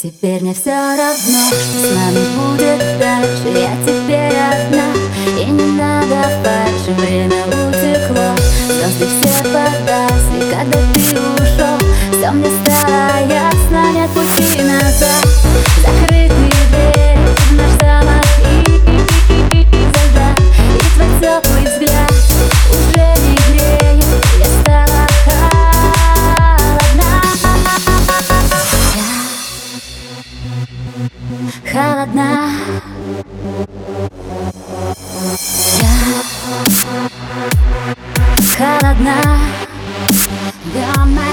Теперь мне все равно, с нами будет дальше. Я теперь одна, и не надо фальши. Время утекло, звезды все погасли Когда ты ушел, все мне стало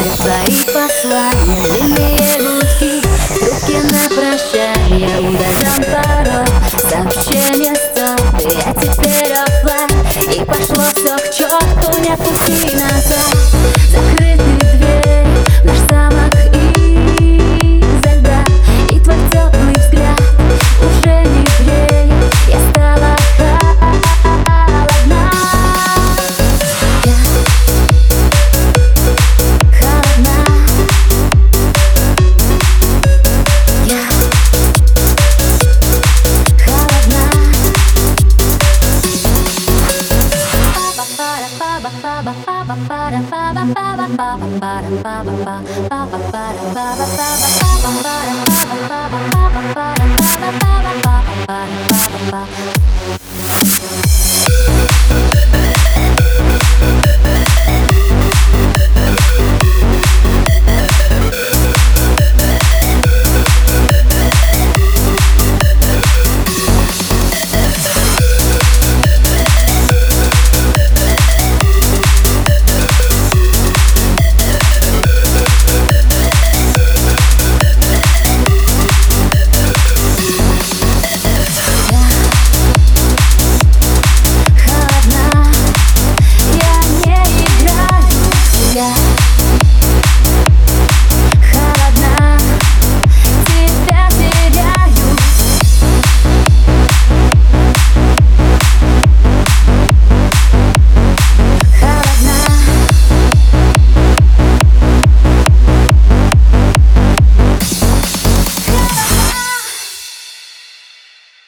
Твои послания, длинные гудки Трубки на прощание, удален пароль Сообщение стоп, я теперь оффлайн И пошло все к черту, нет пути назад. Закрытые ba ba ba ba